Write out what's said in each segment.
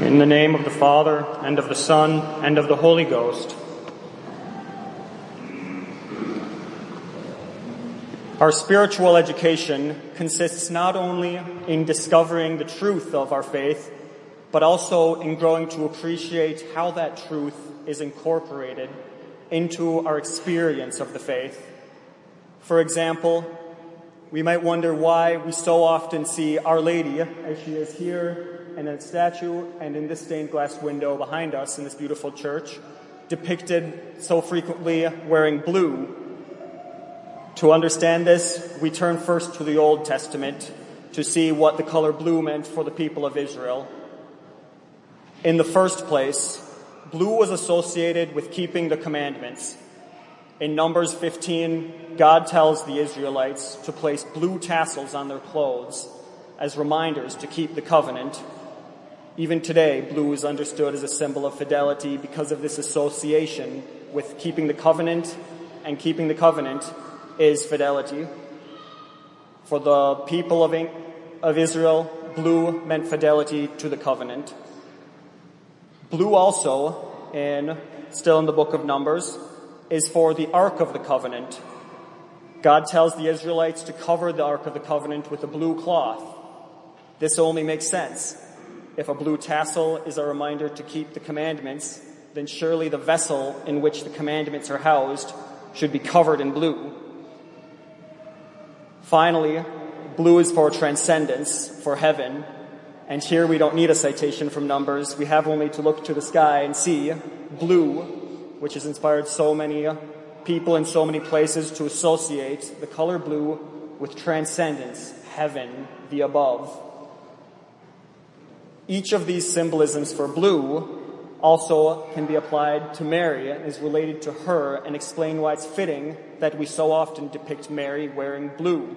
In the name of the Father, and of the Son, and of the Holy Ghost. Our spiritual education consists not only in discovering the truth of our faith, but also in growing to appreciate how that truth is incorporated into our experience of the faith. For example, we might wonder why we so often see Our Lady as she is here in a statue and in this stained glass window behind us in this beautiful church, depicted so frequently wearing blue. To understand this, we turn first to the Old Testament to see what the color blue meant for the people of Israel. In the first place, blue was associated with keeping the commandments. In Numbers 15, God tells the Israelites to place blue tassels on their clothes as reminders to keep the covenant. Even today, blue is understood as a symbol of fidelity because of this association with keeping the covenant, and keeping the covenant is fidelity. For the people of, of Israel, blue meant fidelity to the covenant. Blue also, in still in the book of Numbers, is for the Ark of the Covenant. God tells the Israelites to cover the Ark of the Covenant with a blue cloth. This only makes sense. If a blue tassel is a reminder to keep the commandments, then surely the vessel in which the commandments are housed should be covered in blue. Finally, blue is for transcendence, for heaven. And here we don't need a citation from Numbers. We have only to look to the sky and see blue which has inspired so many uh, people in so many places to associate the color blue with transcendence, heaven, the above. Each of these symbolisms for blue also can be applied to Mary and is related to her and explain why it's fitting that we so often depict Mary wearing blue.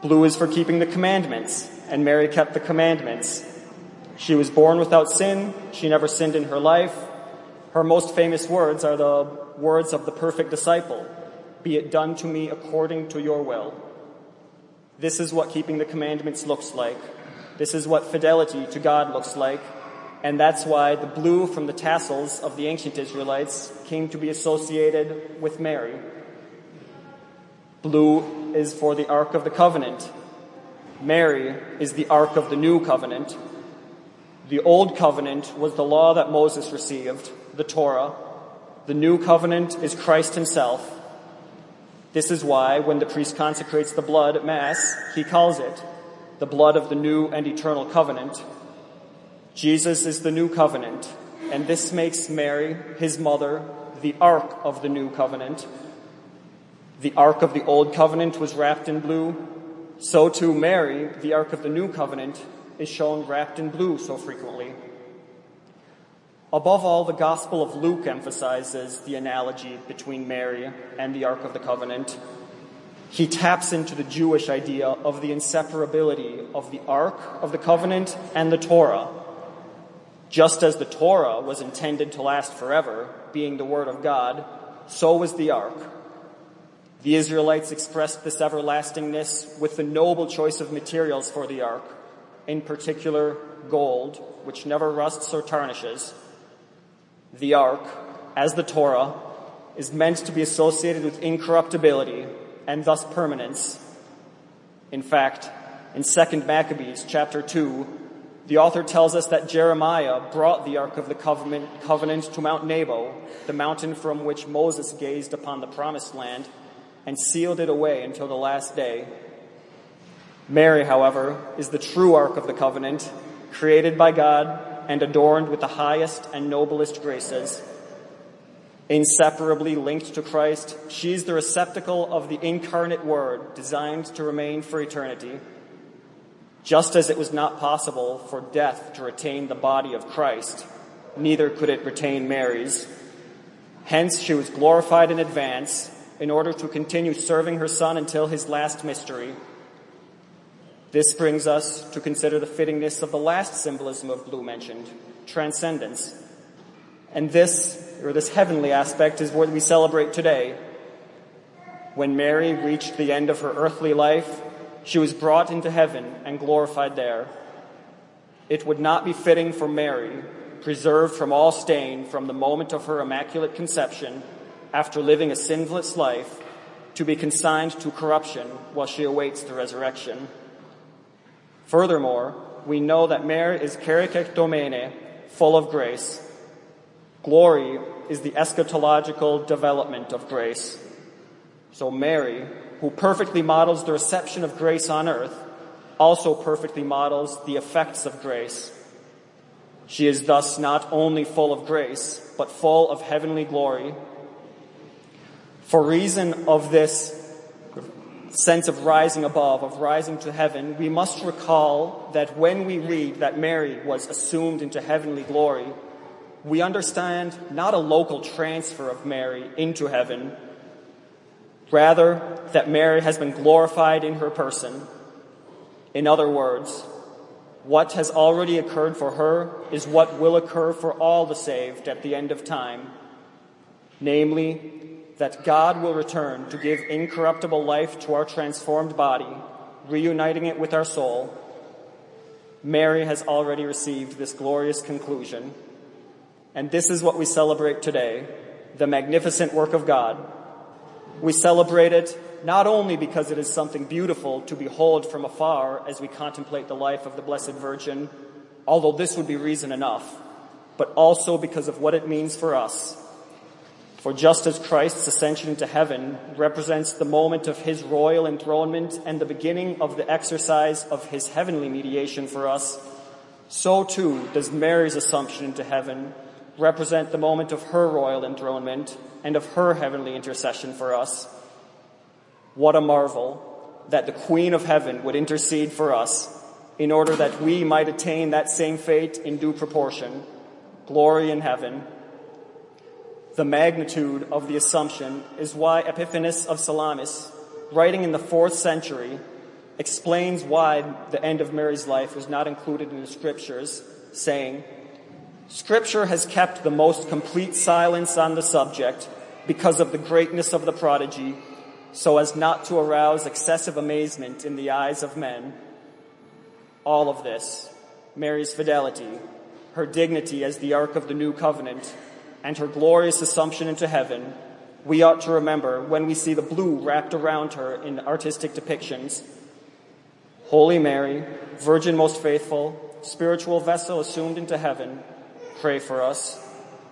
Blue is for keeping the commandments, and Mary kept the commandments. She was born without sin. She never sinned in her life. Her most famous words are the words of the perfect disciple. Be it done to me according to your will. This is what keeping the commandments looks like. This is what fidelity to God looks like. And that's why the blue from the tassels of the ancient Israelites came to be associated with Mary. Blue is for the Ark of the Covenant. Mary is the Ark of the New Covenant. The Old Covenant was the law that Moses received, the Torah. The New Covenant is Christ Himself. This is why when the priest consecrates the blood at Mass, he calls it the blood of the new and eternal covenant. Jesus is the new covenant, and this makes Mary, his mother, the ark of the new covenant. The ark of the old covenant was wrapped in blue. So too Mary, the ark of the new covenant, is shown wrapped in blue so frequently. Above all, the Gospel of Luke emphasizes the analogy between Mary and the Ark of the Covenant. He taps into the Jewish idea of the inseparability of the Ark of the Covenant and the Torah. Just as the Torah was intended to last forever, being the Word of God, so was the Ark. The Israelites expressed this everlastingness with the noble choice of materials for the Ark in particular gold, which never rusts or tarnishes. The ark, as the Torah, is meant to be associated with incorruptibility and thus permanence. In fact, in 2nd Maccabees chapter 2, the author tells us that Jeremiah brought the Ark of the Covenant, covenant to Mount Nebo, the mountain from which Moses gazed upon the promised land, and sealed it away until the last day Mary, however, is the true Ark of the Covenant, created by God and adorned with the highest and noblest graces. Inseparably linked to Christ, she is the receptacle of the incarnate Word designed to remain for eternity. Just as it was not possible for death to retain the body of Christ, neither could it retain Mary's. Hence, she was glorified in advance in order to continue serving her Son until his last mystery this brings us to consider the fittingness of the last symbolism of blue mentioned, transcendence. And this, or this heavenly aspect, is what we celebrate today. When Mary reached the end of her earthly life, she was brought into heaven and glorified there. it would not be fitting for Mary, preserved from all stain from the moment of her immaculate conception, after living a sinless life, to be consigned to corruption while she awaits the resurrection. Furthermore, we know that Mary is kecharitomene, full of grace. Glory is the eschatological development of grace. So Mary, who perfectly models the reception of grace on earth, also perfectly models the effects of grace. She is thus not only full of grace, but full of heavenly glory. For reason of this sense of rising above, of rising to heaven, we must recall that when we read that Mary was assumed into heavenly glory, we understand not a local transfer of Mary into heaven, rather that Mary has been glorified in her person. In other words, what has already occurred for her is what will occur for all the saved at the end of time. Namely, that God will return to give incorruptible life to our transformed body, reuniting it with our soul. Mary has already received this glorious conclusion. And this is what we celebrate today, the magnificent work of God. We celebrate it not only because it is something beautiful to behold from afar as we contemplate the life of the Blessed Virgin, although this would be reason enough, but also because of what it means for us. For just as Christ's ascension into heaven represents the moment of his royal enthronement and the beginning of the exercise of his heavenly mediation for us, so too does Mary's assumption into heaven represent the moment of her royal enthronement and of her heavenly intercession for us. What a marvel that the Queen of Heaven would intercede for us in order that we might attain that same fate in due proportion. Glory in heaven. The magnitude of the Assumption is why Epiphanius of Salamis, writing in the fourth century, explains why the end of Mary's life was not included in the scriptures, saying, Scripture has kept the most complete silence on the subject because of the greatness of the prodigy, so as not to arouse excessive amazement in the eyes of men. All of this, Mary's fidelity, her dignity as the Ark of the New Covenant, and her glorious assumption into heaven, we ought to remember when we see the blue wrapped around her in artistic depictions. Holy Mary, Virgin most faithful, spiritual vessel assumed into heaven, pray for us.